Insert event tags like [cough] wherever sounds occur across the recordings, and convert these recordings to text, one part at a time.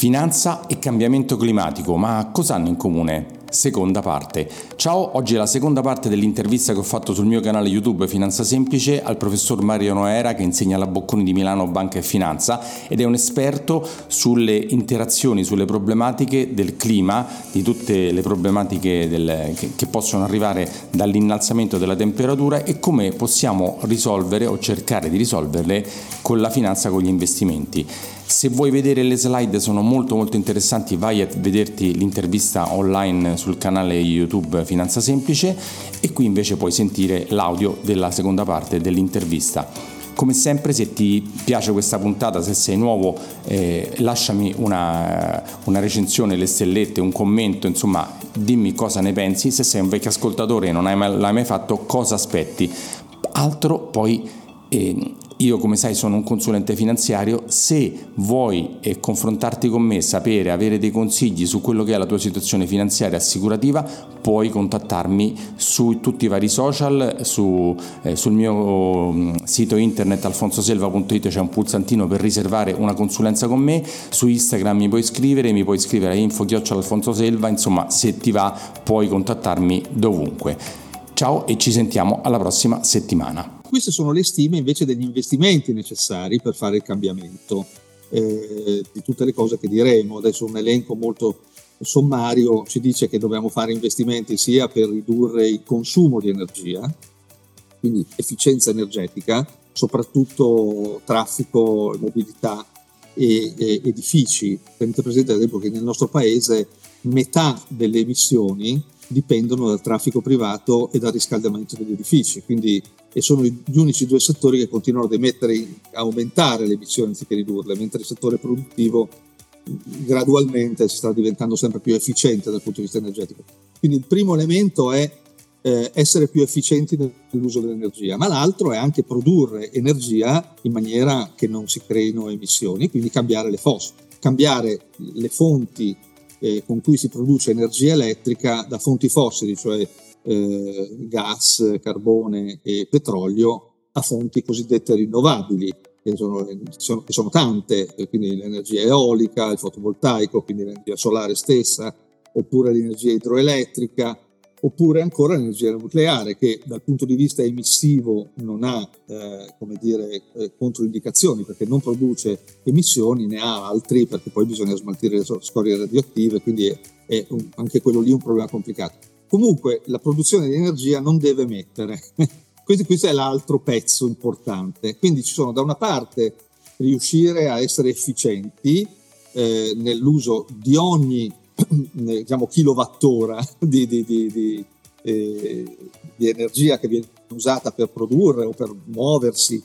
Finanza e cambiamento climatico, ma cosa hanno in comune? Seconda parte. Ciao, oggi è la seconda parte dell'intervista che ho fatto sul mio canale YouTube Finanza Semplice al professor Mario Noera che insegna alla Bocconi di Milano Banca e Finanza ed è un esperto sulle interazioni, sulle problematiche del clima, di tutte le problematiche del, che, che possono arrivare dall'innalzamento della temperatura e come possiamo risolvere o cercare di risolverle con la finanza, con gli investimenti. Se vuoi vedere le slide sono molto molto interessanti, vai a vederti l'intervista online sul canale YouTube Finanza Semplice e qui invece puoi sentire l'audio della seconda parte dell'intervista. Come sempre se ti piace questa puntata, se sei nuovo eh, lasciami una, una, recensione, le stellette, un commento, insomma dimmi cosa ne pensi, se sei un vecchio ascoltatore e non hai mai, l'hai mai fatto cosa aspetti. Altro poi eh, io come sai sono un consulente finanziario, se vuoi eh, confrontarti con me, sapere, avere dei consigli su quello che è la tua situazione finanziaria assicurativa, puoi contattarmi su tutti i vari social, su, eh, sul mio um, sito internet alfonsoselva.it c'è un pulsantino per riservare una consulenza con me, su Instagram mi puoi scrivere, mi puoi scrivere a info-alfonsoselva, insomma se ti va puoi contattarmi dovunque. Ciao e ci sentiamo alla prossima settimana. Queste sono le stime invece degli investimenti necessari per fare il cambiamento eh, di tutte le cose che diremo. Adesso un elenco molto sommario ci dice che dobbiamo fare investimenti sia per ridurre il consumo di energia, quindi efficienza energetica, soprattutto traffico, mobilità e, e edifici. Tenete presente ad esempio che nel nostro paese metà delle emissioni dipendono dal traffico privato e dal riscaldamento degli edifici, quindi e sono gli unici due settori che continuano ad emettere, aumentare le emissioni anziché ridurle, mentre il settore produttivo gradualmente si sta diventando sempre più efficiente dal punto di vista energetico. Quindi il primo elemento è eh, essere più efficienti nell'uso dell'energia, ma l'altro è anche produrre energia in maniera che non si creino emissioni, quindi cambiare le fosse, cambiare le fonti eh, con cui si produce energia elettrica da fonti fossili, cioè eh, gas, carbone e petrolio, a fonti cosiddette rinnovabili, che sono, che sono tante, quindi l'energia eolica, il fotovoltaico, quindi l'energia solare stessa, oppure l'energia idroelettrica, oppure ancora l'energia nucleare che dal punto di vista emissivo non ha eh, come dire, eh, controindicazioni perché non produce emissioni, ne ha altri perché poi bisogna smaltire le scorie radioattive, quindi è, è un, anche quello lì un problema complicato. Comunque la produzione di energia non deve mettere, [laughs] questo, questo è l'altro pezzo importante, quindi ci sono da una parte riuscire a essere efficienti eh, nell'uso di ogni [clears throat] diciamo, kilowattora di, di, di, eh, di, energia che viene usata per produrre o per muoversi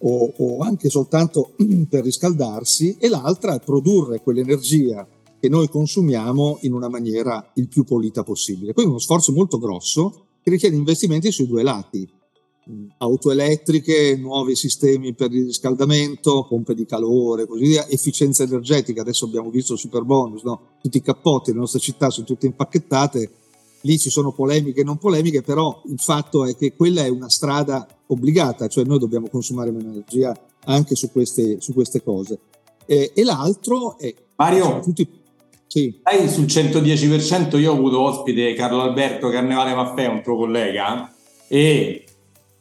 o, o anche soltanto [clears throat] per riscaldarsi e l'altra è produrre quell'energia che noi consumiamo in una maniera il più pulita possibile. Quindi uno sforzo molto grosso che richiede investimenti sui due lati, auto elettriche, nuovi sistemi per il riscaldamento, pompe di calore, così via, efficienza energetica. Adesso abbiamo visto il super bonus, no? tutti i cappotti nelle nostre città sono tutte impacchettate. Lì ci sono polemiche e non polemiche, però il fatto è che quella è una strada obbligata, cioè noi dobbiamo consumare meno energia anche su queste, su queste cose. E, e l'altro è... Mario, tutti, sì. Sai, sul 110% io ho avuto ospite Carlo Alberto Carnevale Maffè, un tuo collega, e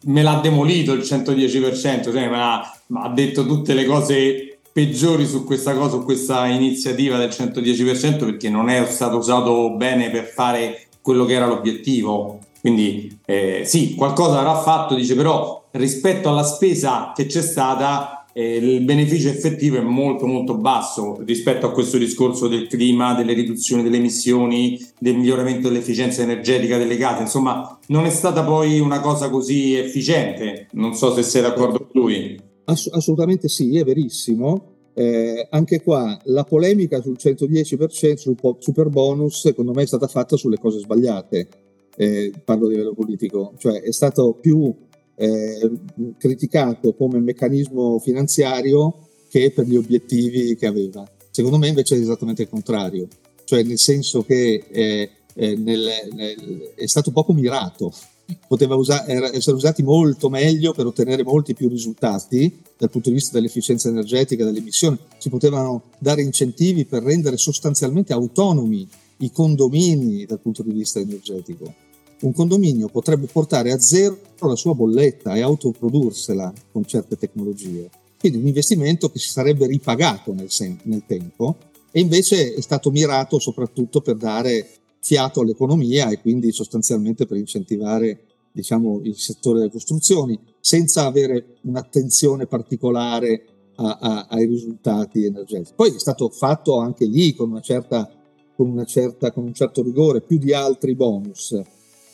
me l'ha demolito il 110%, cioè ha detto tutte le cose peggiori su questa cosa, su questa iniziativa del 110% perché non è stato usato bene per fare quello che era l'obiettivo. Quindi eh, sì, qualcosa avrà fatto, dice però rispetto alla spesa che c'è stata eh, il beneficio effettivo è molto molto basso rispetto a questo discorso del clima, delle riduzioni delle emissioni, del miglioramento dell'efficienza energetica delle case, insomma non è stata poi una cosa così efficiente, non so se sei d'accordo con lui. Ass- assolutamente sì, è verissimo. Eh, anche qua la polemica sul 110%, sul super bonus, secondo me è stata fatta sulle cose sbagliate. Eh, parlo di livello politico, cioè è stato più eh, criticato come meccanismo finanziario che per gli obiettivi che aveva. Secondo me invece è esattamente il contrario, cioè nel senso che eh, eh, nel, nel, è stato poco mirato poteva usa- essere usati molto meglio per ottenere molti più risultati dal punto di vista dell'efficienza energetica, delle emissioni. Si potevano dare incentivi per rendere sostanzialmente autonomi i condomini dal punto di vista energetico. Un condominio potrebbe portare a zero la sua bolletta e autoprodursela con certe tecnologie. Quindi un investimento che si sarebbe ripagato nel, sen- nel tempo e invece è stato mirato soprattutto per dare fiato all'economia e quindi sostanzialmente per incentivare diciamo, il settore delle costruzioni senza avere un'attenzione particolare a, a, ai risultati energetici. Poi è stato fatto anche lì con, una certa, con, una certa, con un certo rigore, più di altri bonus.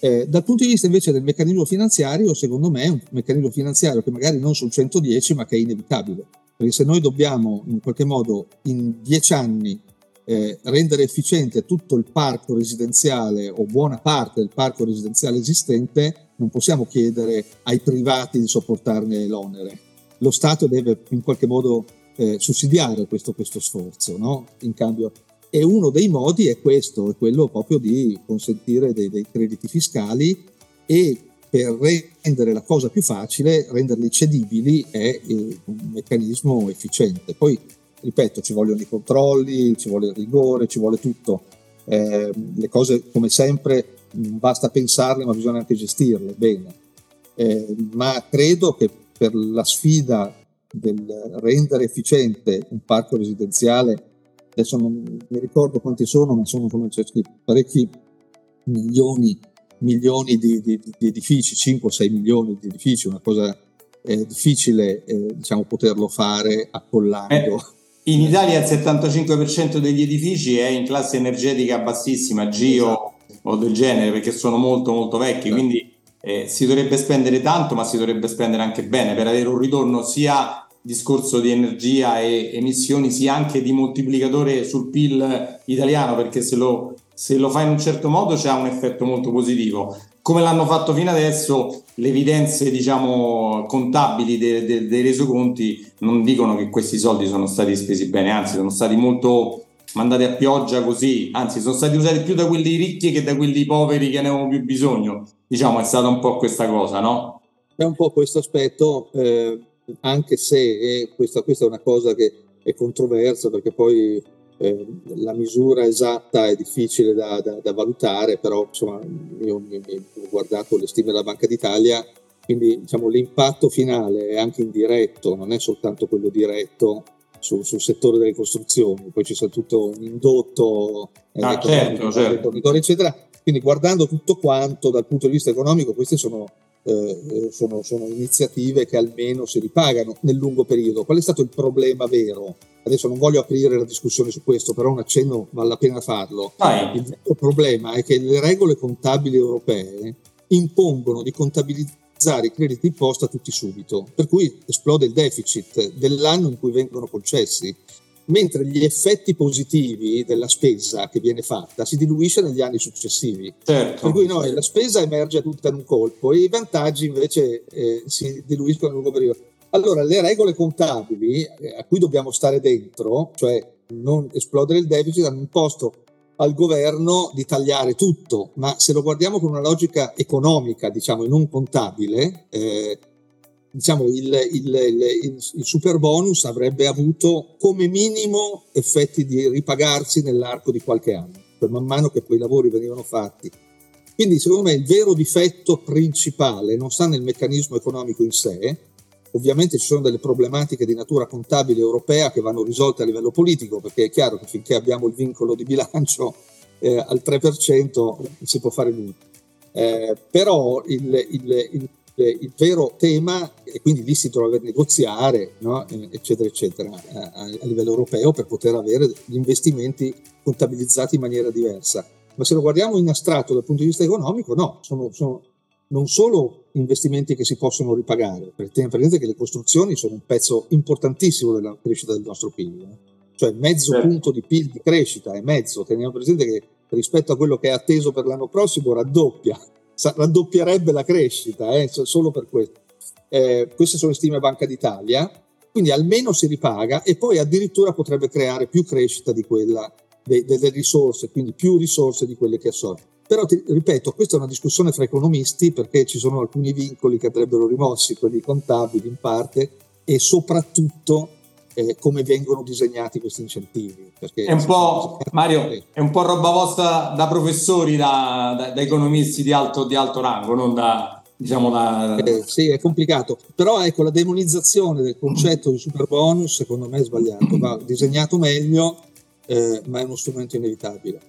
Eh, dal punto di vista invece del meccanismo finanziario, secondo me è un meccanismo finanziario che magari non sul 110 ma che è inevitabile. Perché se noi dobbiamo in qualche modo in dieci anni eh, rendere efficiente tutto il parco residenziale o buona parte del parco residenziale esistente, non possiamo chiedere ai privati di sopportarne l'onere. Lo Stato deve in qualche modo eh, sussidiare questo, questo sforzo, no? in cambio. E uno dei modi è questo, è quello proprio di consentire dei, dei crediti fiscali e per rendere la cosa più facile, renderli cedibili è eh, un meccanismo efficiente. Poi ripeto, ci vogliono i controlli, ci vuole il rigore, ci vuole tutto. Eh, le cose, come sempre, non basta pensarle, ma bisogna anche gestirle bene. Eh, ma credo che per la sfida del rendere efficiente un parco residenziale, adesso non mi ricordo quanti sono, ma sono come c'è scritto, parecchi milioni, milioni di, di, di edifici, 5-6 milioni di edifici, una cosa eh, difficile eh, diciamo, poterlo fare accollando. Eh in Italia il 75% degli edifici è in classe energetica bassissima, Gio esatto. o del genere, perché sono molto molto vecchi, esatto. quindi eh, si dovrebbe spendere tanto, ma si dovrebbe spendere anche bene per avere un ritorno sia discorso di energia e emissioni, sia anche di moltiplicatore sul PIL italiano, perché se lo, se lo fa in un certo modo c'è un effetto molto positivo come l'hanno fatto fino adesso, le evidenze diciamo, contabili dei, dei, dei resoconti non dicono che questi soldi sono stati spesi bene, anzi sono stati molto mandati a pioggia così, anzi sono stati usati più da quelli ricchi che da quelli poveri che ne avevano più bisogno. Diciamo è stata un po' questa cosa, no? È un po' questo aspetto, eh, anche se eh, questa, questa, è una cosa che è controversa perché poi eh, la misura esatta è difficile da, da, da valutare, però insomma, io mi, mi, ho guardato le stime della Banca d'Italia, quindi diciamo, l'impatto finale è anche indiretto, non è soltanto quello diretto sul, sul settore delle costruzioni, poi c'è tutto un indotto, eh, ah, certo, certo. eccetera. Quindi guardando tutto quanto dal punto di vista economico, queste sono eh, sono, sono, iniziative che almeno si ripagano nel lungo periodo. Qual è stato il problema vero? Adesso non voglio aprire la discussione su questo, però un accenno vale la pena farlo. Vai. Il vero problema è che le regole contabili europee impongono di contabilizzare i crediti imposta tutti subito, per cui esplode il deficit dell'anno in cui vengono concessi mentre gli effetti positivi della spesa che viene fatta si diluisce negli anni successivi. Certo. Per cui noi, la spesa emerge tutta in un colpo e i vantaggi invece eh, si diluiscono nel lungo periodo. Allora, le regole contabili eh, a cui dobbiamo stare dentro, cioè non esplodere il deficit, hanno imposto al governo di tagliare tutto, ma se lo guardiamo con una logica economica, diciamo, e non contabile, eh, diciamo, il, il, il, il, super bonus avrebbe avuto come minimo effetti di ripagarsi nell'arco di qualche anno, per man mano che quei lavori venivano fatti. Quindi secondo me il vero difetto principale non sta nel meccanismo economico in sé, ovviamente ci sono delle problematiche di natura contabile europea che vanno risolte a livello politico, perché è chiaro che finché abbiamo il vincolo di bilancio eh, al 3% non si può fare nulla. Eh, però il, il, il eh, il vero tema, e quindi lì si trova a negoziare, no? Eh, eccetera, eccetera, a, a, livello europeo per poter avere gli investimenti contabilizzati in maniera diversa. Ma se lo guardiamo in astratto dal punto di vista economico, no, sono, sono non solo investimenti che si possono ripagare, perché teniamo presente che le costruzioni sono un pezzo importantissimo della crescita del nostro PIL, eh? cioè mezzo certo. punto di PIL di crescita è mezzo, teniamo presente che rispetto a quello che è atteso per l'anno prossimo raddoppia raddoppierebbe la crescita, eh, solo per questo. Eh, queste sono le stime Banca d'Italia, quindi almeno si ripaga e poi addirittura potrebbe creare più crescita di quella de, delle risorse, quindi più risorse di quelle che assorbe. però ti ripeto, questa è una discussione fra economisti perché ci sono alcuni vincoli che andrebbero rimossi, quelli contabili in parte, e soprattutto eh, come vengono disegnati questi incentivi. È un po', Mario, è un po' roba vostra da professori, da, da, da economisti di alto, di alto, rango, non da... Diciamo da... Eh, sì, è complicato, però ecco la demonizzazione del concetto di super bonus secondo me è sbagliato, va disegnato meglio, eh, ma è uno strumento inevitabile.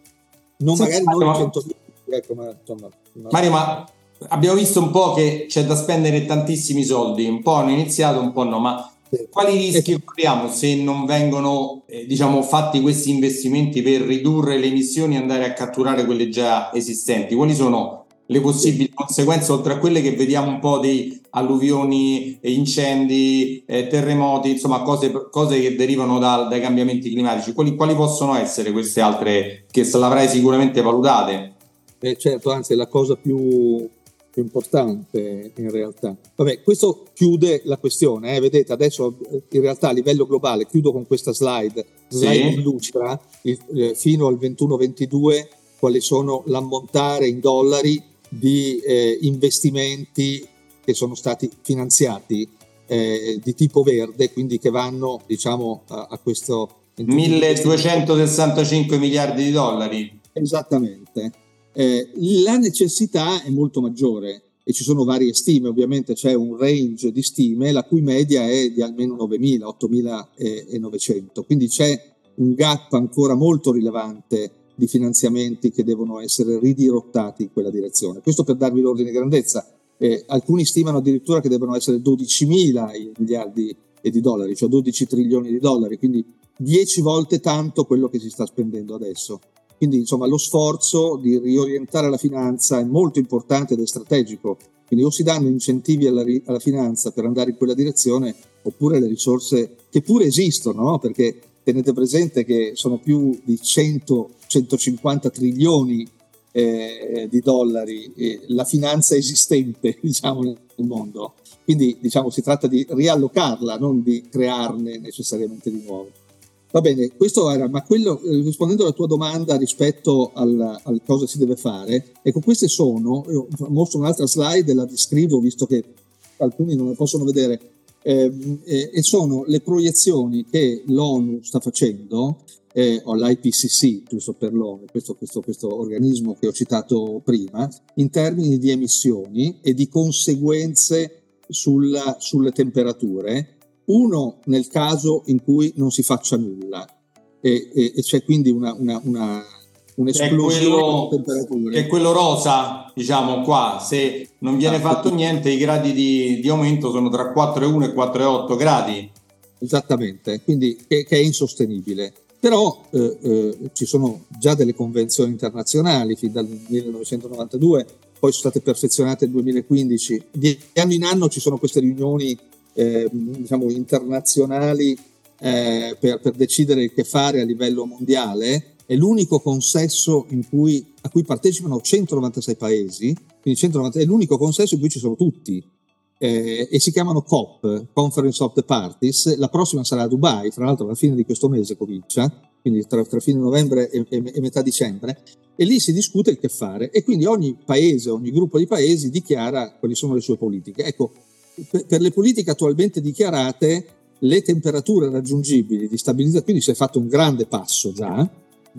Non, magari non ma... 100 ecco, ma insomma... No. Mario, ma abbiamo visto un po' che c'è da spendere tantissimi soldi, un po' hanno iniziato, un po' no, ma quali rischi corriamo se non vengono eh, diciamo, fatti questi investimenti per ridurre le emissioni e andare a catturare quelle già esistenti? Quali sono le possibili conseguenze, oltre a quelle che vediamo un po' di alluvioni, incendi, eh, terremoti, insomma cose, cose che derivano da, dai cambiamenti climatici? Quali, quali, possono essere queste altre che l'avrai sicuramente valutate? Eh, certo, anzi la cosa più più importante in realtà. Vabbè, questo chiude la questione, eh? vedete adesso in realtà a livello globale, chiudo con questa slide, slide sì. illustra il, eh, fino al 21-22 quali sono l'ammontare in dollari di eh, investimenti che sono stati finanziati eh, di tipo verde, quindi che vanno diciamo a, a questo... 1265 miliardi di dollari. Esattamente eh, la necessità è molto maggiore e ci sono varie stime, ovviamente c'è un range di stime la cui media è di almeno 9.000, 8.900, quindi c'è un gap ancora molto rilevante di finanziamenti che devono essere ridirottati in quella direzione. Questo per darvi l'ordine di grandezza. Eh, alcuni stimano addirittura che debbano essere 12.000 miliardi di dollari, cioè 12 trilioni di dollari, quindi 10 volte tanto quello che si sta spendendo adesso. Quindi insomma lo sforzo di riorientare la finanza è molto importante ed è strategico. Quindi o si danno incentivi alla, alla finanza per andare in quella direzione oppure le risorse che pure esistono, no? perché tenete presente che sono più di 100-150 trilioni eh, di dollari eh, la finanza esistente [laughs] diciamo, nel mondo. Quindi diciamo, si tratta di riallocarla, non di crearne necessariamente di nuove. Va bene, questo era, ma quello, eh, rispondendo alla tua domanda rispetto al, al, cosa si deve fare, ecco, queste sono, io mostro un'altra slide e la descrivo visto che alcuni non le possono vedere, ehm, eh, e sono le proiezioni che l'ONU sta facendo, eh, o l'IPCC, giusto per l'ONU, questo, questo, questo organismo che ho citato prima, in termini di emissioni e di conseguenze sulla, sulle temperature uno nel caso in cui non si faccia nulla e, e, e c'è quindi una, una, una, un'esplosione di temperature. È quello rosa, diciamo qua, se non viene ah, fatto niente i gradi di, di, aumento sono tra 4,1 e 4,8 gradi. Esattamente, quindi che, che è insostenibile. Però eh, eh, ci sono già delle convenzioni internazionali fin dal 1992, poi sono state perfezionate nel 2015. Di anno in anno ci sono queste riunioni eh, diciamo, internazionali eh, per, per, decidere che fare a livello mondiale, è l'unico consesso cui, a cui partecipano 196 paesi, quindi 190, è l'unico consesso in cui ci sono tutti. Eh, e si chiamano COP, Conference of the Parties. La prossima sarà a Dubai, fra l'altro alla fine di questo mese comincia, quindi tra, tra fine novembre e, e, e, metà dicembre, e lì si discute il che fare. E quindi ogni paese, ogni gruppo di paesi dichiara quali sono le sue politiche. Ecco, per le politiche attualmente dichiarate le temperature raggiungibili di stabilizzazione, quindi si è fatto un grande passo già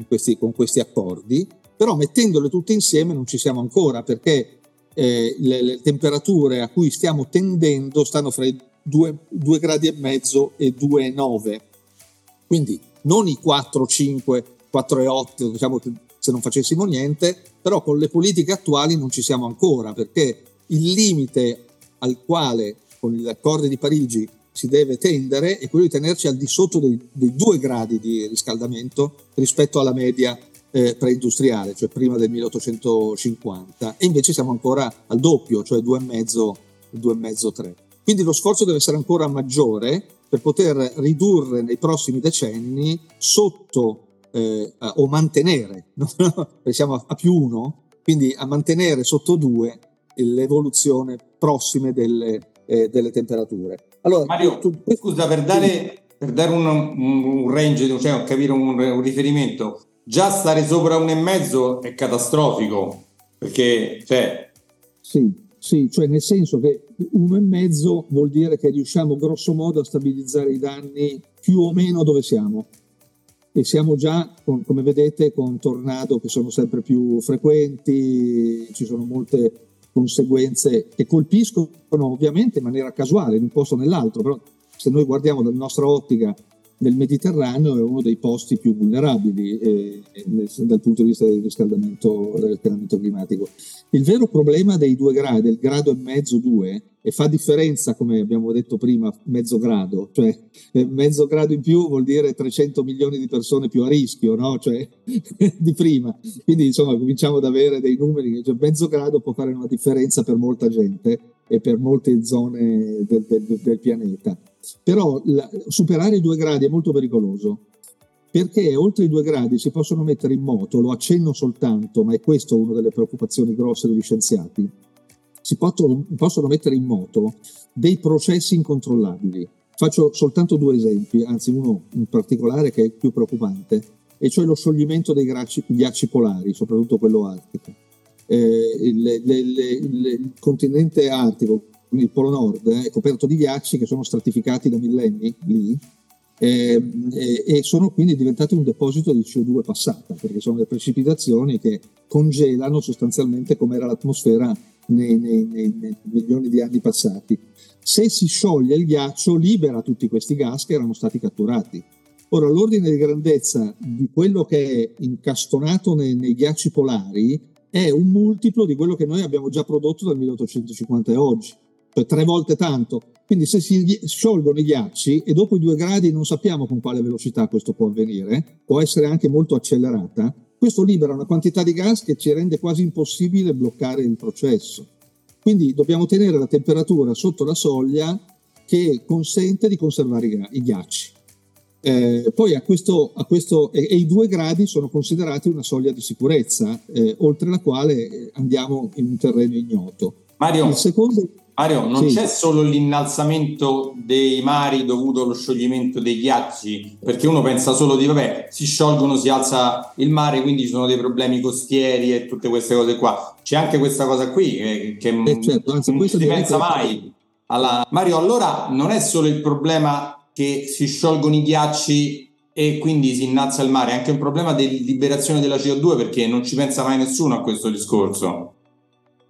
questi, con questi accordi, però mettendole tutte insieme non ci siamo ancora perché eh, le, le, temperature a cui stiamo tendendo stanno fra i 2, gradi e mezzo e 2,9. Quindi non i 4, 5, 4 e 8, diciamo se non facessimo niente, però con le politiche attuali non ci siamo ancora perché il limite al quale con gli accordi di Parigi si deve tendere è quello di tenerci al di sotto dei, dei due gradi di riscaldamento rispetto alla media eh, preindustriale, cioè prima del 1850, e invece siamo ancora al doppio, cioè 2,5-3. Quindi lo sforzo deve essere ancora maggiore per poter ridurre nei prossimi decenni sotto eh, o mantenere, [laughs] no? siamo a, più 1, quindi a mantenere sotto 2 l'evoluzione prossime delle, eh, delle temperature. Allora, Mario, tu, scusa, per dare, per dare un, un, range, cioè capire un, un riferimento, già stare sopra un e mezzo è catastrofico. Perché, cioè... Sì, sì, cioè nel senso che uno e mezzo vuol dire che riusciamo grosso modo a stabilizzare i danni più o meno dove siamo. E siamo già, con, come vedete, con tornado che sono sempre più frequenti, ci sono molte conseguenze che colpiscono ovviamente in maniera casuale in un posto o nell'altro, però se noi guardiamo dalla nostra ottica del Mediterraneo è uno dei posti più vulnerabili eh, dal punto di vista del riscaldamento, del riscaldamento, climatico. Il vero problema dei due gradi, del grado e mezzo, due, e fa differenza, come abbiamo detto prima, mezzo grado, cioè eh, mezzo grado in più vuol dire 300 milioni di persone più a rischio, no? cioè, [laughs] di prima. Quindi insomma cominciamo ad avere dei numeri, cioè, mezzo grado può fare una differenza per molta gente e per molte zone del, del, del pianeta. Però la, superare i due gradi è molto pericoloso perché oltre i due gradi si possono mettere in moto, lo accenno soltanto, ma è questa una delle preoccupazioni grosse degli scienziati, si possono, possono mettere in moto dei processi incontrollabili. Faccio soltanto due esempi, anzi uno in particolare che è più preoccupante, e cioè lo scioglimento dei ghiacci, ghiacci polari, soprattutto quello artico. Eh, il, le, le, il continente artico, il Polo Nord eh, è coperto di ghiacci che sono stratificati da millenni lì eh, e sono quindi diventati un deposito di CO2 passata perché sono le precipitazioni che congelano sostanzialmente come era l'atmosfera nei, nei, nei, nei, milioni di anni passati. Se si scioglie il ghiaccio libera tutti questi gas che erano stati catturati. Ora l'ordine di grandezza di quello che è incastonato nei, ghiacci polari è un multiplo di quello che noi abbiamo già prodotto dal 1850 e oggi cioè tre volte tanto. Quindi se si sciolgono i ghiacci e dopo i due gradi non sappiamo con quale velocità questo può avvenire, può essere anche molto accelerata, questo libera una quantità di gas che ci rende quasi impossibile bloccare il processo. Quindi dobbiamo tenere la temperatura sotto la soglia che consente di conservare i, ghiacci. Eh, poi a questo, a questo e, e, i due gradi sono considerati una soglia di sicurezza, eh, oltre la quale eh, andiamo in un terreno ignoto. Mario, il secondo, Mario, non sì. c'è solo l'innalzamento dei mari dovuto allo scioglimento dei ghiacci, perché uno pensa solo di vabbè, si sciolgono, si alza il mare, quindi ci sono dei problemi costieri e tutte queste cose qua. C'è anche questa cosa qui eh, che eh certo, anzi, non si pensa mai. Alla... Mario, allora non è solo il problema che si sciolgono i ghiacci e quindi si innalza il mare, è anche un problema di liberazione della CO2 perché non ci pensa mai nessuno a questo discorso.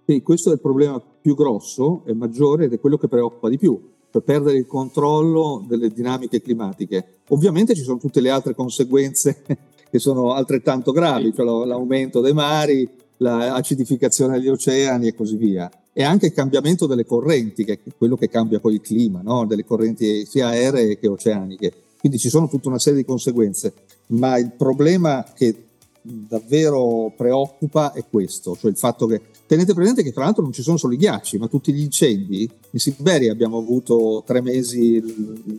Sì, questo è il problema più grosso e maggiore ed è quello che preoccupa di più, per perdere il controllo delle dinamiche climatiche. Ovviamente ci sono tutte le altre conseguenze [laughs] che sono altrettanto gravi, cioè l'aumento dei mari, l'acidificazione degli oceani e così via. E anche il cambiamento delle correnti, che è quello che cambia poi il clima, no? delle correnti sia aeree che oceaniche. Quindi ci sono tutta una serie di conseguenze, ma il problema che davvero preoccupa è questo, cioè il fatto che tenete presente che tra l'altro non ci sono solo i ghiacci, ma tutti gli incendi. In Siberia abbiamo avuto tre mesi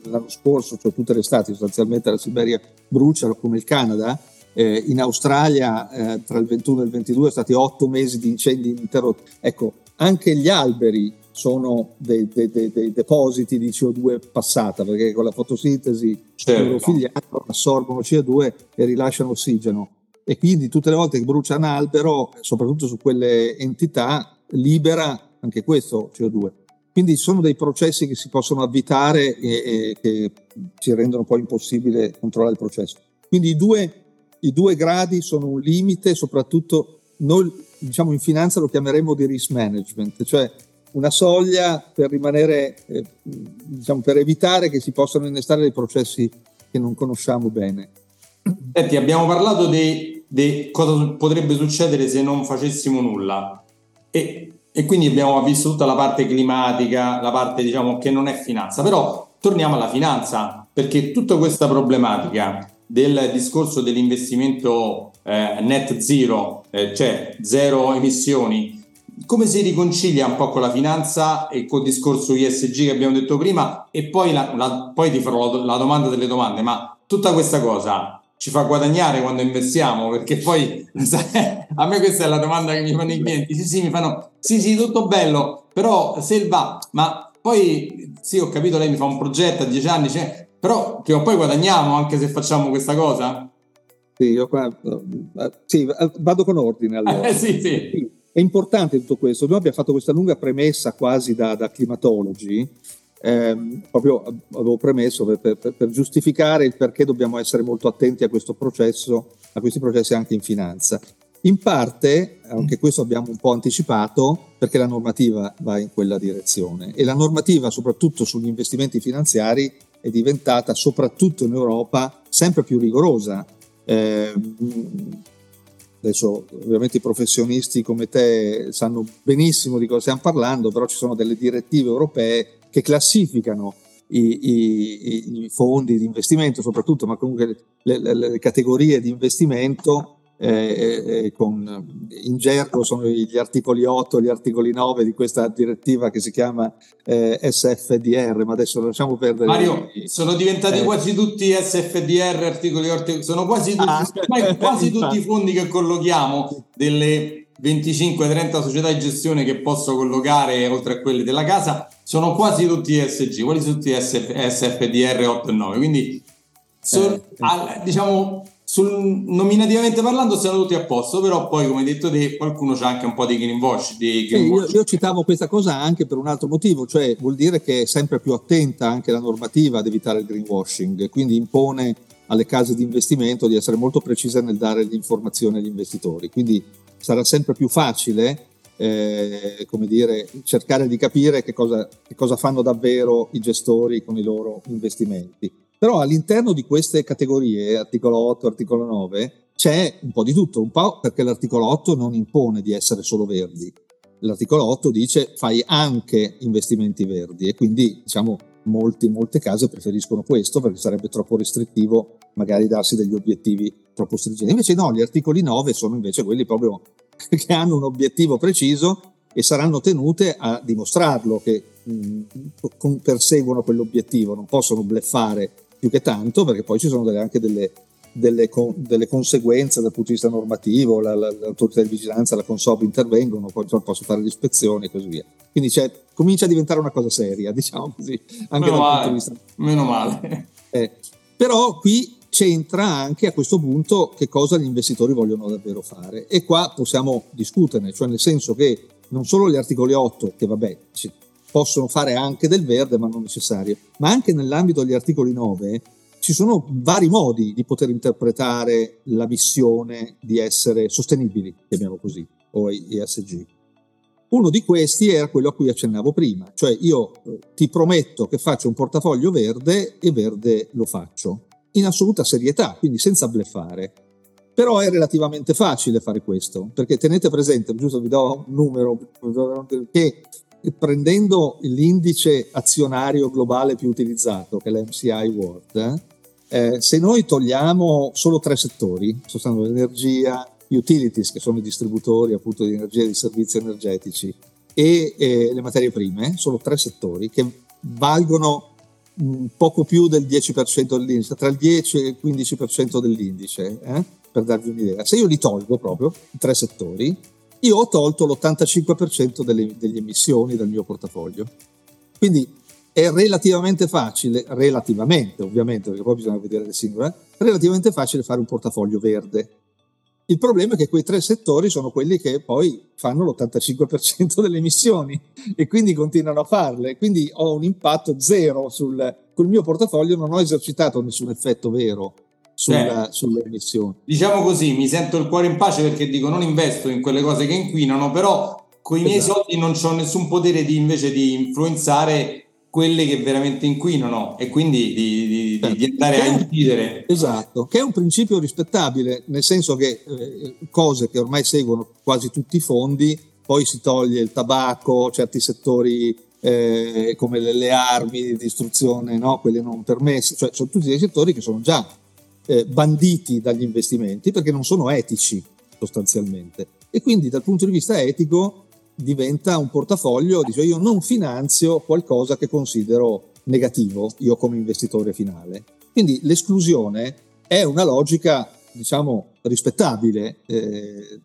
l'anno scorso, cioè tutte le estati sostanzialmente la Siberia brucia come il Canada. Eh, in Australia eh, tra il 21 e il 22 sono stati otto mesi di incendi ininterrotti. Ecco, anche gli alberi sono dei, dei, dei, dei, depositi di CO2 passata, perché con la fotosintesi certo. assorbono CO2 e rilasciano ossigeno e quindi tutte le volte che brucia un albero, soprattutto su quelle entità, libera anche questo CO2. Quindi sono dei processi che si possono avvitare e, e che ci rendono poi impossibile controllare il processo. Quindi i due, i due gradi sono un limite, soprattutto noi diciamo in finanza lo chiameremo di risk management, cioè una soglia per rimanere, eh, diciamo, per evitare che si possano innestare dei processi che non conosciamo bene. Senti, abbiamo parlato di, di, cosa potrebbe succedere se non facessimo nulla. E, e, quindi abbiamo visto tutta la parte climatica, la parte diciamo che non è finanza, però torniamo alla finanza perché tutta questa problematica del discorso dell'investimento eh, net zero, eh, cioè zero emissioni, come si riconcilia un po' con la finanza e col discorso ISG che abbiamo detto prima? E poi, la, la, poi ti farò la, la domanda delle domande, ma tutta questa cosa ci fa guadagnare quando investiamo? Perché poi [laughs] a me questa è la domanda che mi fanno i clienti. Sì, sì, mi fanno sì, sì, tutto bello, però se va, ma poi sì, ho capito, lei mi fa un progetto a dieci anni, cioè, però prima o poi guadagniamo anche se facciamo questa cosa? Sì, io qua, eh, sì, vado con ordine [laughs] allora. Eh, sì, sì. è importante tutto questo. Noi abbiamo fatto questa lunga premessa quasi da, da climatologi, ehm, proprio avevo premesso per, per, per, giustificare il perché dobbiamo essere molto attenti a questo processo, a questi processi anche in finanza. In parte, anche questo abbiamo un po' anticipato, perché la normativa va in quella direzione e la normativa, soprattutto sugli investimenti finanziari, è diventata, soprattutto in Europa, sempre più rigorosa. Eh, adesso ovviamente i professionisti come te sanno benissimo di cosa stiamo parlando, però ci sono delle direttive europee che classificano i, i, i fondi di investimento soprattutto, ma comunque le, le, le categorie di investimento eh, eh, con, in gergo sono gli articoli 8 e gli articoli 9 di questa direttiva che si chiama eh, SFDR, ma adesso lasciamo perdere. Mario, sono diventati eh. quasi tutti SFDR, articoli 8, sono quasi tutti, ah, [laughs] quasi tutti i fondi che collochiamo delle 25-30 società di gestione che posso collocare oltre a quelle della casa sono quasi tutti ESG, quasi tutti SF, SFDR 8 e 9, quindi so, eh, al, diciamo sul, nominativamente parlando siamo tutti a posto, però poi come hai detto te qualcuno c'ha anche un po' di greenwash. Di greenwash. Sì, io, io, citavo questa cosa anche per un altro motivo, cioè vuol dire che è sempre più attenta anche la normativa ad evitare il greenwashing, quindi impone alle case di investimento di essere molto precise nel dare l'informazione agli investitori, quindi sarà sempre più facile eh, come dire, cercare di capire che cosa, che cosa fanno davvero i gestori con i loro investimenti. Però all'interno di queste categorie, articolo 8, articolo 9, c'è un po' di tutto, un po' perché l'articolo 8 non impone di essere solo verdi. L'articolo 8 dice fai anche investimenti verdi e quindi diciamo molti, molte case preferiscono questo perché sarebbe troppo restrittivo magari darsi degli obiettivi troppo stringenti. Invece no, gli articoli 9 sono invece quelli proprio [laughs] che hanno un obiettivo preciso e saranno tenute a dimostrarlo che mh, perseguono quell'obiettivo, non possono bleffare più che tanto, perché poi ci sono delle, anche delle, delle, delle, conseguenze dal punto di vista normativo, la, la, l'autorità di vigilanza, la Consob intervengono, poi posso fare le ispezioni e così via. Quindi cioè, comincia a diventare una cosa seria, [laughs] diciamo così, anche meno dal male, punto di vista. Meno male. Eh, però qui c'entra anche a questo punto che cosa gli investitori vogliono davvero fare e qua possiamo discuterne, cioè nel senso che non solo gli articoli 8, che vabbè, possono fare anche del verde, ma non necessario. Ma anche nell'ambito degli articoli 9 ci sono vari modi di poter interpretare la missione di essere sostenibili, chiamiamo così, o ESG. Uno di questi era quello a cui accennavo prima, cioè io eh, ti prometto che faccio un portafoglio verde e verde lo faccio, in assoluta serietà, quindi senza bleffare. Però è relativamente facile fare questo, perché tenete presente, giusto vi do un numero, che prendendo l'indice azionario globale più utilizzato, che è l'MCI World, eh, se noi togliamo solo tre settori, sono l'energia, utilities, che sono i distributori appunto di energia e di servizi energetici, e eh, le materie prime, sono tre settori che valgono un poco più del 10% dell'indice, tra il 10 e il 15% dell'indice, eh, per darvi un'idea. Se io li tolgo proprio, i tre settori, io ho tolto l'85% delle, delle emissioni dal mio portafoglio. Quindi è relativamente facile, relativamente ovviamente, perché poi bisogna vedere le singole, relativamente facile fare un portafoglio verde. Il problema è che quei tre settori sono quelli che poi fanno l'85% delle emissioni e quindi continuano a farle. Quindi ho un impatto zero sul, col mio portafoglio, non ho esercitato nessun effetto vero sulla, eh, sulle emissioni. Diciamo così, mi sento il cuore in pace perché dico non investo in quelle cose che inquinano, però con i miei esatto. soldi non ho nessun potere di invece di influenzare quelle che veramente inquinano e quindi di, di, certo. di andare a incidere. Esatto, che è un principio rispettabile, nel senso che eh, cose che ormai seguono quasi tutti i fondi, poi si toglie il tabacco, certi settori eh, come le, le, armi di distruzione, no? quelle non permesse, cioè sono tutti dei settori che sono già eh, banditi dagli investimenti perché non sono etici sostanzialmente. E quindi dal punto di vista etico diventa un portafoglio, dice io non finanzio qualcosa che considero negativo, io come investitore finale. Quindi l'esclusione è una logica, diciamo, rispettabile, eh,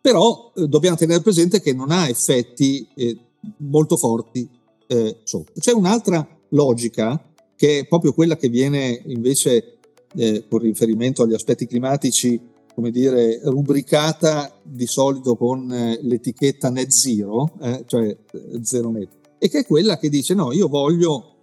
però eh, dobbiamo tenere presente che non ha effetti eh, molto forti eh, sotto. C'è un'altra logica che è proprio quella che viene invece eh, con riferimento agli aspetti climatici come dire, rubricata di solito con eh, l'etichetta net zero, eh, cioè eh, zero net, e che è quella che dice no, io voglio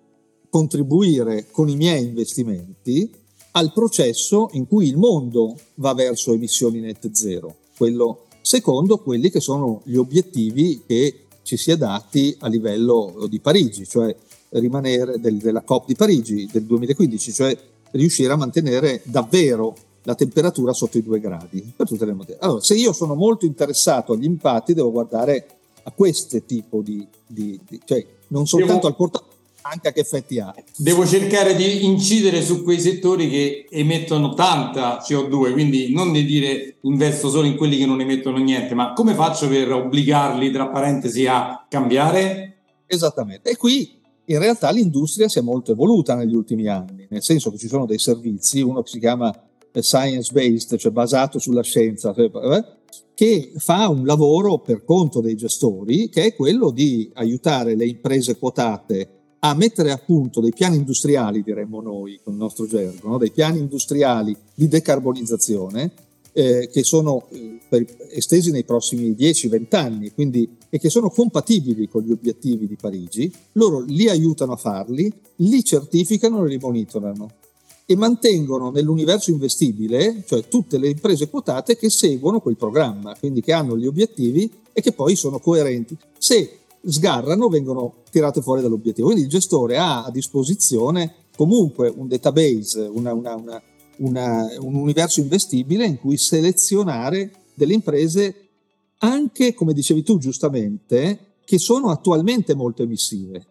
contribuire con i miei investimenti al processo in cui il mondo va verso emissioni net zero, quello secondo quelli che sono gli obiettivi che ci si è dati a livello di Parigi, cioè rimanere del, della COP di Parigi del 2015, cioè riuscire a mantenere davvero la temperatura sotto i due gradi per tutte le materie. Allora, se io sono molto interessato agli impatti, devo guardare a questo tipo di, di, di cioè non soltanto devo, al portafoglio, anche a che effetti ha. Devo cercare di incidere su quei settori che emettono tanta CO2, quindi non di dire investo solo in quelli che non emettono niente, ma come faccio per obbligarli, tra parentesi, a cambiare? Esattamente. E qui in realtà l'industria si è molto evoluta negli ultimi anni, nel senso che ci sono dei servizi, uno che si chiama science based, cioè basato sulla scienza, cioè, eh, che fa un lavoro per conto dei gestori, che è quello di aiutare le imprese quotate a mettere a punto dei piani industriali, diremmo noi con il nostro gergo, no? dei piani industriali di decarbonizzazione eh, che sono eh, per, estesi nei prossimi 10-20 anni quindi, e che sono compatibili con gli obiettivi di Parigi, loro li aiutano a farli, li certificano e li monitorano e mantengono nell'universo investibile, cioè tutte le imprese quotate che seguono quel programma, quindi che hanno gli obiettivi e che poi sono coerenti. Se sgarrano, vengono tirate fuori dall'obiettivo. Quindi il gestore ha a disposizione comunque un database, una, una, una, un universo investibile in cui selezionare delle imprese anche, come dicevi tu giustamente, che sono attualmente molto emissive.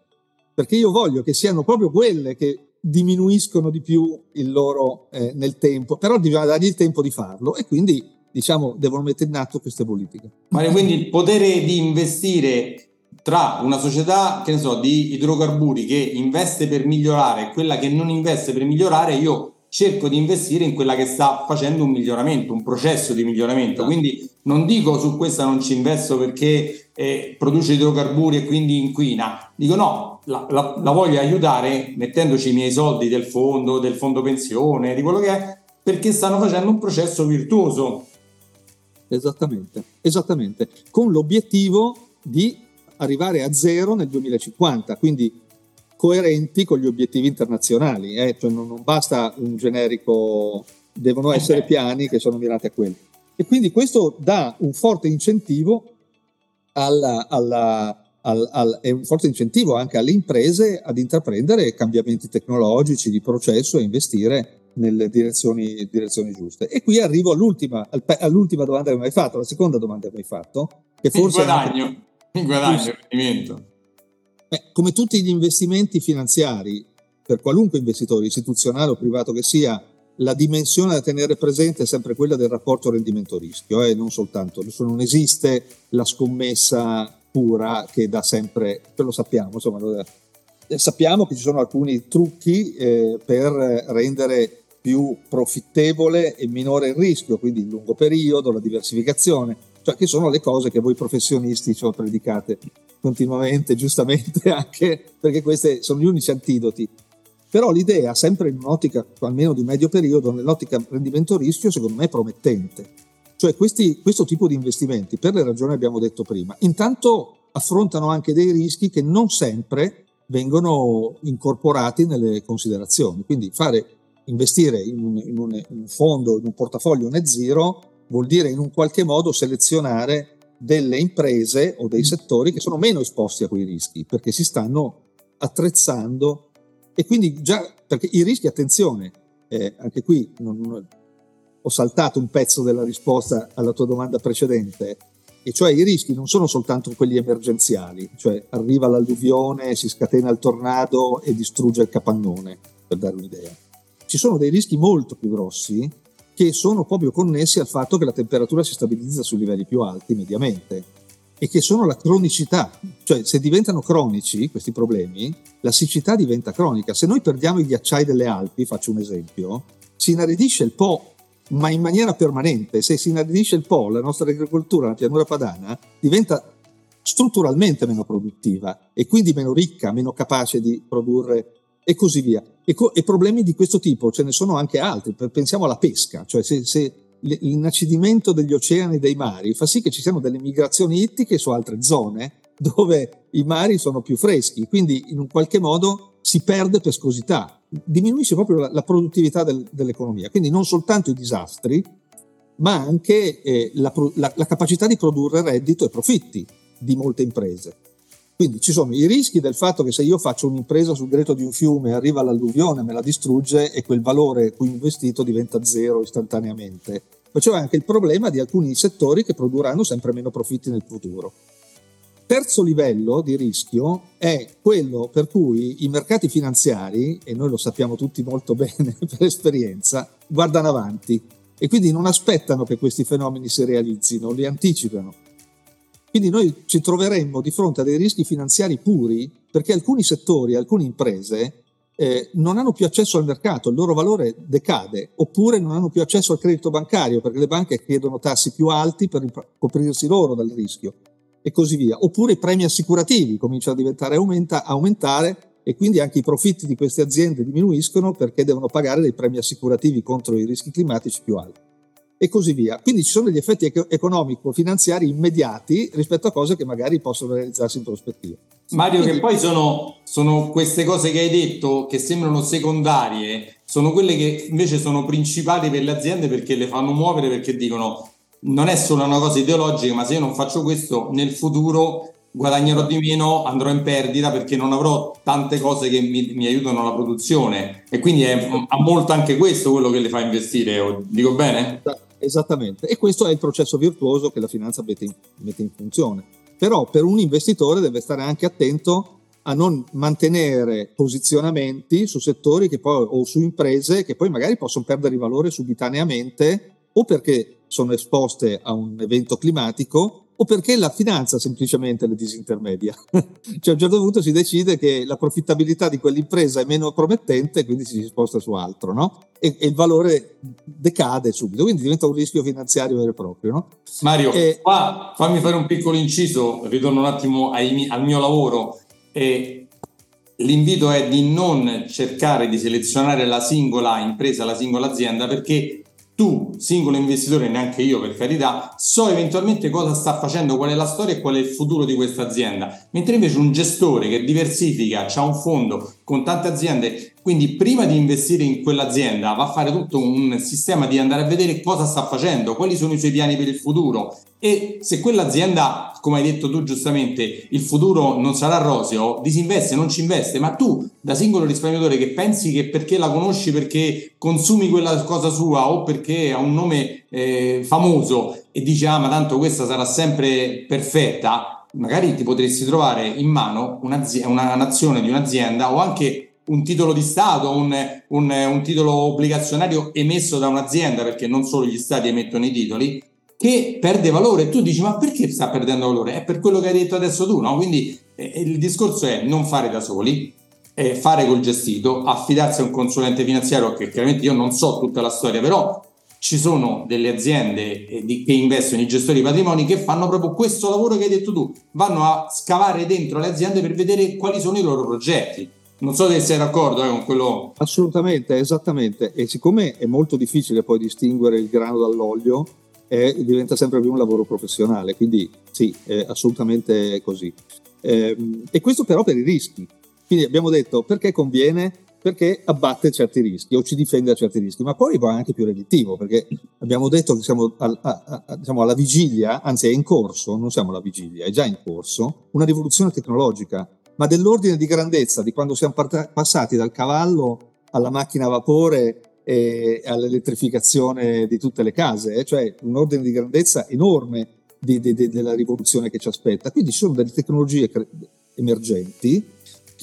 Perché io voglio che siano proprio quelle che diminuiscono di più il loro eh, nel tempo, però bisogna dargli il tempo di farlo e quindi diciamo devono mettere in atto queste politiche. Mario, quindi il potere di investire tra una società, che ne so, di idrocarburi che investe per migliorare e quella che non investe per migliorare, io cerco di investire in quella che sta facendo un miglioramento, un processo di miglioramento. Esatto. Quindi non dico su questa non ci investo perché eh, produce idrocarburi e quindi inquina. Dico no, la, la, la, voglio aiutare mettendoci i miei soldi del fondo, del fondo pensione, di quello che è, perché stanno facendo un processo virtuoso. Esattamente, esattamente, con l'obiettivo di arrivare a zero nel 2050, quindi coerenti con gli obiettivi internazionali, eh? cioè non, non, basta un generico, devono essere piani che sono mirati a quelli. E quindi questo dà un forte incentivo alla, alla al, al, è un forte incentivo anche alle imprese ad intraprendere cambiamenti tecnologici di processo e investire nelle direzioni, direzioni giuste. E qui arrivo all'ultima, all'ultima, domanda che mi hai fatto, la seconda domanda che mi hai fatto, che forse... Il guadagno, anche, il guadagno, il rendimento. Eh, come tutti gli investimenti finanziari, per qualunque investitore, istituzionale o privato che sia, la dimensione da tenere presente è sempre quella del rapporto rendimento-rischio, eh, non soltanto, non esiste la scommessa pura che da sempre, lo sappiamo, insomma, eh, sappiamo che ci sono alcuni trucchi eh, per rendere più profittevole e minore il rischio, quindi il lungo periodo, la diversificazione, cioè che sono le cose che voi professionisti ci predicate continuamente, [laughs] giustamente anche perché questi sono gli unici antidoti. Però l'idea, sempre in un'ottica almeno di medio periodo, nell'ottica rendimento rischio, secondo me è promettente. Cioè questi, questo tipo di investimenti, per le ragioni che abbiamo detto prima, intanto affrontano anche dei rischi che non sempre vengono incorporati nelle considerazioni. Quindi fare, investire in un, in un, in un fondo, in un portafoglio net zero, vuol dire in un qualche modo selezionare delle imprese o dei settori che sono meno esposti a quei rischi perché si stanno attrezzando e quindi già perché i rischi, attenzione, eh, anche qui non, ho saltato un pezzo della risposta alla tua domanda precedente, e cioè i rischi non sono soltanto quelli emergenziali, cioè arriva l'alluvione, si scatena il tornado e distrugge il capannone, per dare un'idea. Ci sono dei rischi molto più grossi che sono proprio connessi al fatto che la temperatura si stabilizza su livelli più alti mediamente e che sono la cronicità, cioè se diventano cronici questi problemi, la siccità diventa cronica. Se noi perdiamo i ghiacciai delle Alpi, faccio un esempio, si inaridisce il Po ma in maniera permanente. Se si inaridisce il Po, la nostra agricoltura, la pianura padana, diventa strutturalmente meno produttiva e quindi meno ricca, meno capace di produrre e così via. E, co- e problemi di questo tipo ce ne sono anche altri. Pensiamo alla pesca, cioè se, se l'inacidimento degli oceani e dei mari fa sì che ci siano delle migrazioni ittiche su altre zone [laughs] dove i mari sono più freschi, quindi in un qualche modo si perde pescosità, diminuisce proprio la, la produttività del, dell'economia. Quindi non soltanto i disastri, ma anche eh, la, la, la capacità di produrre reddito e profitti di molte imprese. Quindi ci sono i rischi del fatto che se io faccio un'impresa sul greto di un fiume, arriva l'alluvione, me la distrugge e quel valore cui investito diventa zero istantaneamente. Ma c'è anche il problema di alcuni settori che produrranno sempre meno profitti nel futuro. Terzo livello di rischio è quello per cui i mercati finanziari, e noi lo sappiamo tutti molto [laughs] bene per esperienza, guardano avanti e quindi non aspettano che questi fenomeni si realizzino, li anticipano. Quindi noi ci troveremmo di fronte a dei rischi finanziari puri perché alcuni settori, alcune imprese eh, non hanno più accesso al mercato, il loro valore decade, oppure non hanno più accesso al credito bancario perché le banche chiedono tassi più alti per coprirsi loro dal rischio e così via. Oppure i premi assicurativi cominciano a diventare aumenta, aumentare e quindi anche i profitti di queste aziende diminuiscono perché devono pagare dei premi assicurativi contro i rischi climatici più alti e così via. Quindi ci sono degli effetti economico-finanziari immediati rispetto a cose che magari possono realizzarsi in prospettiva. Mario, Quindi, che poi sono, sono, queste cose che hai detto che sembrano secondarie, sono quelle che invece sono principali per le aziende perché le fanno muovere, perché dicono non è solo una cosa ideologica, ma se io non faccio questo nel futuro guadagnerò di meno, andrò in perdita perché non avrò tante cose che mi, mi aiutano alla produzione e quindi è, ha molto anche questo quello che le fa investire, dico bene? Esattamente, e questo è il processo virtuoso che la finanza mette in, mette in funzione. Però per un investitore deve stare anche attento a non mantenere posizionamenti su settori poi, o su imprese che poi magari possono perdere valore subitaneamente o perché sono esposte a un evento climatico o perché la finanza semplicemente le disintermedia. [laughs] cioè a un certo punto si decide che la profittabilità di quell'impresa è meno promettente quindi si sposta su altro, no? E, e, il valore decade subito, quindi diventa un rischio finanziario vero e proprio, no? Mario, e, qua fammi fare un piccolo inciso, ritorno un attimo ai, al mio lavoro. E l'invito è di non cercare di selezionare la singola impresa, la singola azienda, perché tu, singolo investitore, neanche io per carità, so eventualmente cosa sta facendo, qual è la storia e qual è il futuro di questa azienda. Mentre invece un gestore che diversifica, ha un fondo con tante aziende, quindi prima di investire in quell'azienda va a fare tutto un sistema di andare a vedere cosa sta facendo, quali sono i suoi piani per il futuro. E se quell'azienda, come hai detto tu giustamente, il futuro non sarà roseo, disinveste, non ci investe, ma tu da singolo risparmiatore che pensi che perché la conosci, perché consumi quella cosa sua o perché ha un nome eh, famoso e dici ah ma tanto questa sarà sempre perfetta, magari ti potresti trovare in mano una nazione di un'azienda o anche un titolo di Stato, un, un, un titolo obbligazionario emesso da un'azienda, perché non solo gli stati emettono i titoli, che perde valore. Tu dici, ma perché sta perdendo valore? È per quello che hai detto adesso tu, no? Quindi eh, il discorso è non fare da soli, eh, fare col gestito, affidarsi a un consulente finanziario, che chiaramente io non so tutta la storia, però ci sono delle aziende eh, che investono i gestori di patrimoni che fanno proprio questo lavoro che hai detto tu, vanno a scavare dentro le aziende per vedere quali sono i loro progetti. Non so se sei d'accordo eh, con quello. Assolutamente, esattamente. E siccome è molto difficile poi distinguere il grano dall'olio, è, diventa sempre più un lavoro professionale, quindi sì, è assolutamente così. Eh, e questo però per i rischi. Quindi abbiamo detto perché conviene? Perché abbatte certi rischi o ci difende da certi rischi, ma poi va anche più redittivo, perché abbiamo detto che siamo, al, a, a, diciamo alla vigilia, anzi è in corso, non siamo alla vigilia, è già in corso, una rivoluzione tecnologica, ma dell'ordine di grandezza di quando siamo part- passati dal cavallo alla macchina a vapore e all'elettrificazione di tutte le case, eh? cioè un ordine di grandezza enorme di, di, di, della rivoluzione che ci aspetta. Quindi ci sono delle tecnologie cre- emergenti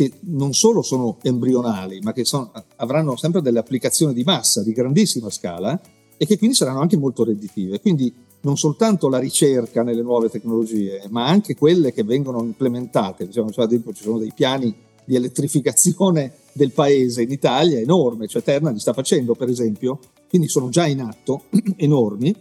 che non solo sono embrionali, ma che sono, avranno sempre delle applicazioni di massa, di grandissima scala, e che quindi saranno anche molto redditive. Quindi non soltanto la ricerca nelle nuove tecnologie, ma anche quelle che vengono implementate. Diciamo, cioè, ad esempio, ci sono dei piani di elettrificazione del paese in Italia enorme, cioè Terna li sta facendo per esempio, quindi sono già in atto [clears throat] enormi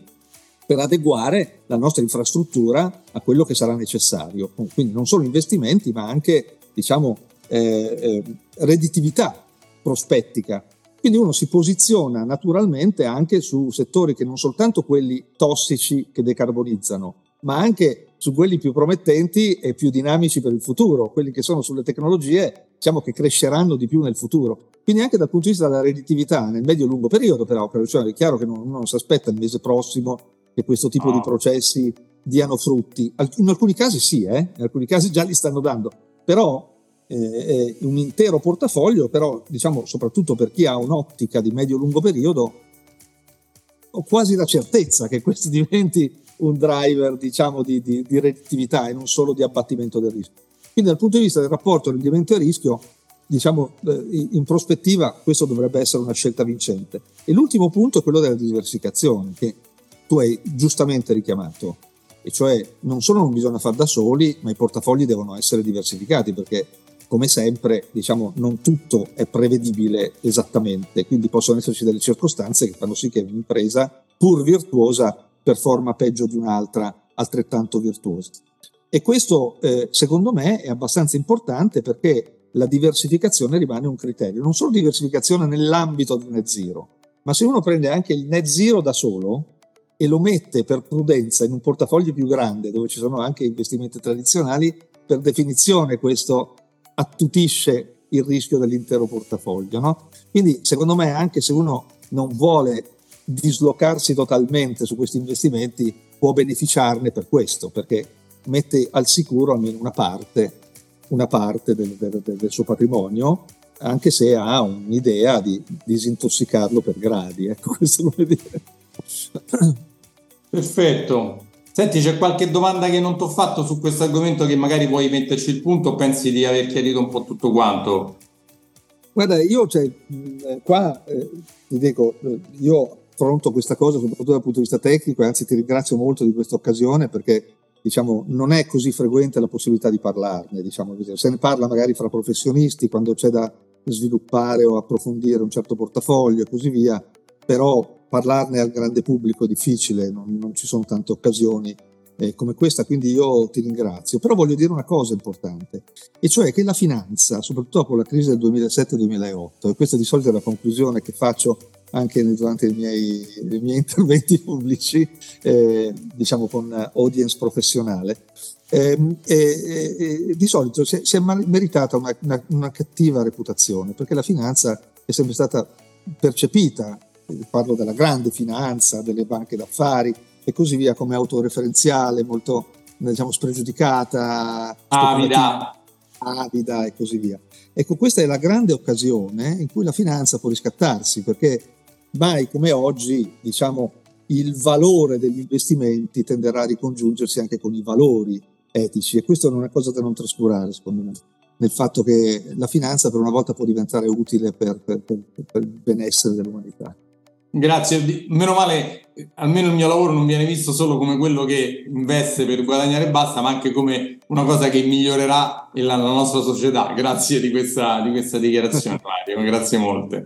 per adeguare la nostra infrastruttura a quello che sarà necessario. Quindi non solo investimenti, ma anche diciamo, eh, eh, redditività prospettica Quindi uno si posiziona naturalmente anche su settori che non soltanto quelli tossici che decarbonizzano, ma anche su quelli più promettenti e più dinamici per il futuro, quelli che sono sulle tecnologie, diciamo che cresceranno di più nel futuro. Quindi anche dal punto di vista della redditività nel medio-lungo periodo, però, cioè è chiaro che non, uno non si aspetta il mese prossimo che questo tipo no. di processi diano frutti. In alcuni casi sì, eh? in alcuni casi già li stanno dando, però eh, un intero portafoglio, però diciamo soprattutto per chi ha un'ottica di medio-lungo periodo, ho quasi la certezza che questo [laughs] diventi un driver diciamo, di, di, di redditività e non solo di abbattimento del rischio. Quindi dal punto di vista del rapporto rendimento e rischio, diciamo, eh, in prospettiva questo dovrebbe essere una scelta vincente. E l'ultimo punto è quello della diversificazione, che tu hai giustamente richiamato, e cioè non solo non bisogna far da soli, ma i portafogli devono essere diversificati, perché come sempre, diciamo, non tutto è prevedibile esattamente, quindi possono esserci delle circostanze che fanno sì che un'impresa, pur virtuosa, performa peggio di un'altra altrettanto virtuosa. E questo, eh, secondo me, è abbastanza importante perché la diversificazione rimane un criterio, non solo diversificazione nell'ambito del net zero, ma se uno prende anche il net zero da solo e lo mette per prudenza in un portafoglio più grande dove ci sono anche investimenti tradizionali, per definizione questo attutisce il rischio dell'intero portafoglio. No? Quindi secondo me anche se uno non vuole dislocarsi totalmente su questi investimenti può beneficiarne per questo, perché mette al sicuro almeno una parte, una parte del, del, del, suo patrimonio, anche se ha un'idea di disintossicarlo per gradi. Ecco, [laughs] questo vuol dire. Perfetto. Senti, c'è qualche domanda che non ti ho fatto su questo argomento che magari vuoi metterci il punto o pensi di aver chiarito un po' tutto quanto? Guarda, io cioè, qua eh, ti dico, eh, io affronto questa cosa soprattutto dal punto di vista tecnico e anzi ti ringrazio molto di questa occasione perché diciamo, non è così frequente la possibilità di parlarne, diciamo se ne parla magari fra professionisti quando c'è da sviluppare o approfondire un certo portafoglio e così via, però parlarne al grande pubblico è difficile, non, non ci sono tante occasioni eh, come questa, quindi io ti ringrazio. Però voglio dire una cosa importante, e cioè che la finanza, soprattutto dopo la crisi del 2007-2008, e questa di solito è la conclusione che faccio anche durante i miei, i miei interventi [laughs] pubblici, eh, diciamo con audience professionale, eh, eh, di solito si è, si è meritata una, una, una cattiva reputazione, perché la finanza è sempre stata percepita parlo della grande finanza, delle banche d'affari e così via, come autoreferenziale, molto diciamo, spregiudicata, avida. avida e così via. Ecco, questa è la grande occasione in cui la finanza può riscattarsi, perché mai come oggi, diciamo, il valore degli investimenti tenderà a ricongiungersi anche con i valori etici e questa è una cosa da non trascurare, secondo me nel fatto che la finanza per una volta può diventare utile per, per, per, per il benessere dell'umanità. Grazie, meno male, almeno il mio lavoro non viene visto solo come quello che investe per guadagnare e basta, ma anche come una cosa che migliorerà la, la nostra società. Grazie di questa, di questa dichiarazione, [laughs] Mario, grazie molte.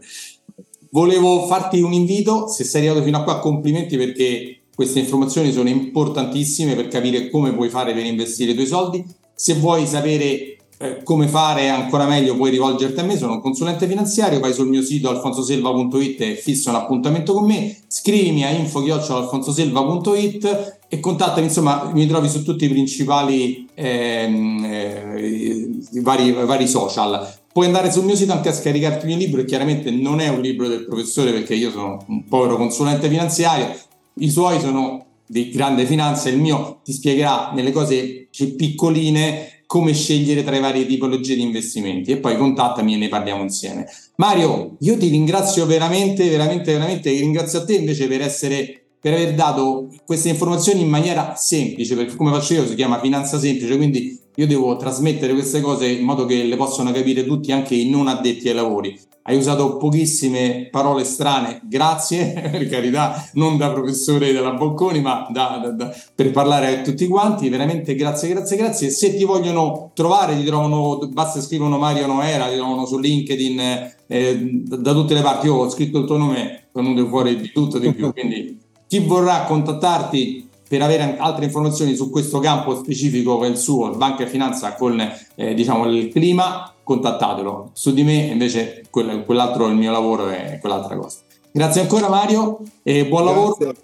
Volevo farti un invito, se sei arrivato fino a qua, complimenti perché queste informazioni sono importantissime per capire come puoi fare per investire i tuoi soldi. Se vuoi sapere eh, come fare ancora meglio puoi rivolgerti a me, sono un consulente finanziario, vai sul mio sito alfonsoselva.it e fissa un appuntamento con me, scrivimi a info-alfonsoselva.it e contattami, insomma mi trovi su tutti i principali ehm, eh, vari, vari social. Puoi andare sul mio sito anche a scaricarti il mio libro e chiaramente non è un libro del professore perché io sono un povero consulente finanziario, i suoi sono di grande finanza, il mio ti spiegherà nelle cose piccoline come scegliere tra le varie tipologie di investimenti e poi contattami e ne parliamo insieme. Mario, io ti ringrazio veramente, veramente, veramente, ringrazio a te invece per essere per aver dato queste informazioni in maniera semplice, perché come faccio io si chiama finanza semplice, quindi io devo trasmettere queste cose in modo che le possano capire tutti, anche i non addetti ai lavori. Hai usato pochissime parole strane, grazie, [laughs] per carità, non da professore della Bocconi, ma da, da, da, per parlare a tutti quanti, veramente grazie, grazie, grazie. Se ti vogliono trovare, ti trovano, basta scrivono Mario Noera, ti trovano su LinkedIn, eh, da, tutte le parti, io ho scritto il tuo nome, è venuto fuori di tutto di più, quindi chi vorrà contattarti per avere altre informazioni su questo campo specifico che è il suo, banca e finanza con eh, diciamo, il clima, contattatelo. Su di me invece quell'altro è il mio lavoro e quell'altra cosa. Grazie ancora Mario e buon Grazie. lavoro.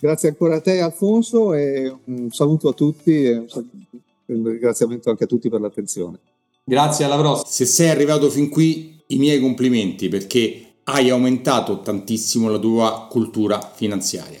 Grazie ancora a te Alfonso e un saluto a tutti e un ringraziamento anche a tutti per l'attenzione. Grazie, alla prossima. Se sei arrivato fin qui, i miei complimenti perché hai aumentato tantissimo la tua cultura finanziaria.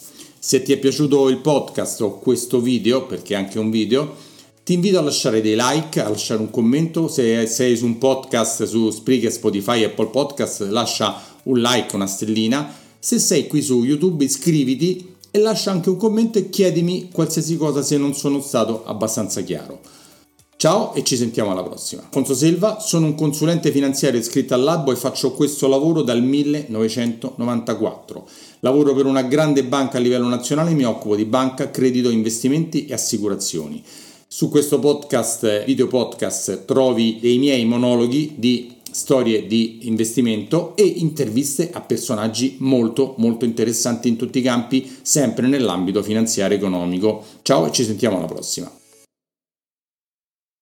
Se ti è piaciuto il podcast o questo video, perché è anche un video, ti invito a lasciare dei like, a lasciare un commento. Se sei su un podcast su Spreaker, Spotify, Apple Podcast, lascia un like, una stellina. Se sei qui su YouTube, iscriviti e lascia anche un commento e chiedimi qualsiasi cosa se non sono stato abbastanza chiaro. Ciao e ci sentiamo alla prossima. Alfonso Selva, sono un consulente finanziario iscritto al Labo e faccio questo lavoro dal 1994. Lavoro per una grande banca a livello nazionale e mi occupo di banca, credito, investimenti e assicurazioni. Su questo podcast, video podcast, trovi dei miei monologhi di storie di investimento e interviste a personaggi molto molto interessanti in tutti i campi, sempre nell'ambito finanziario economico. Ciao e ci sentiamo alla prossima.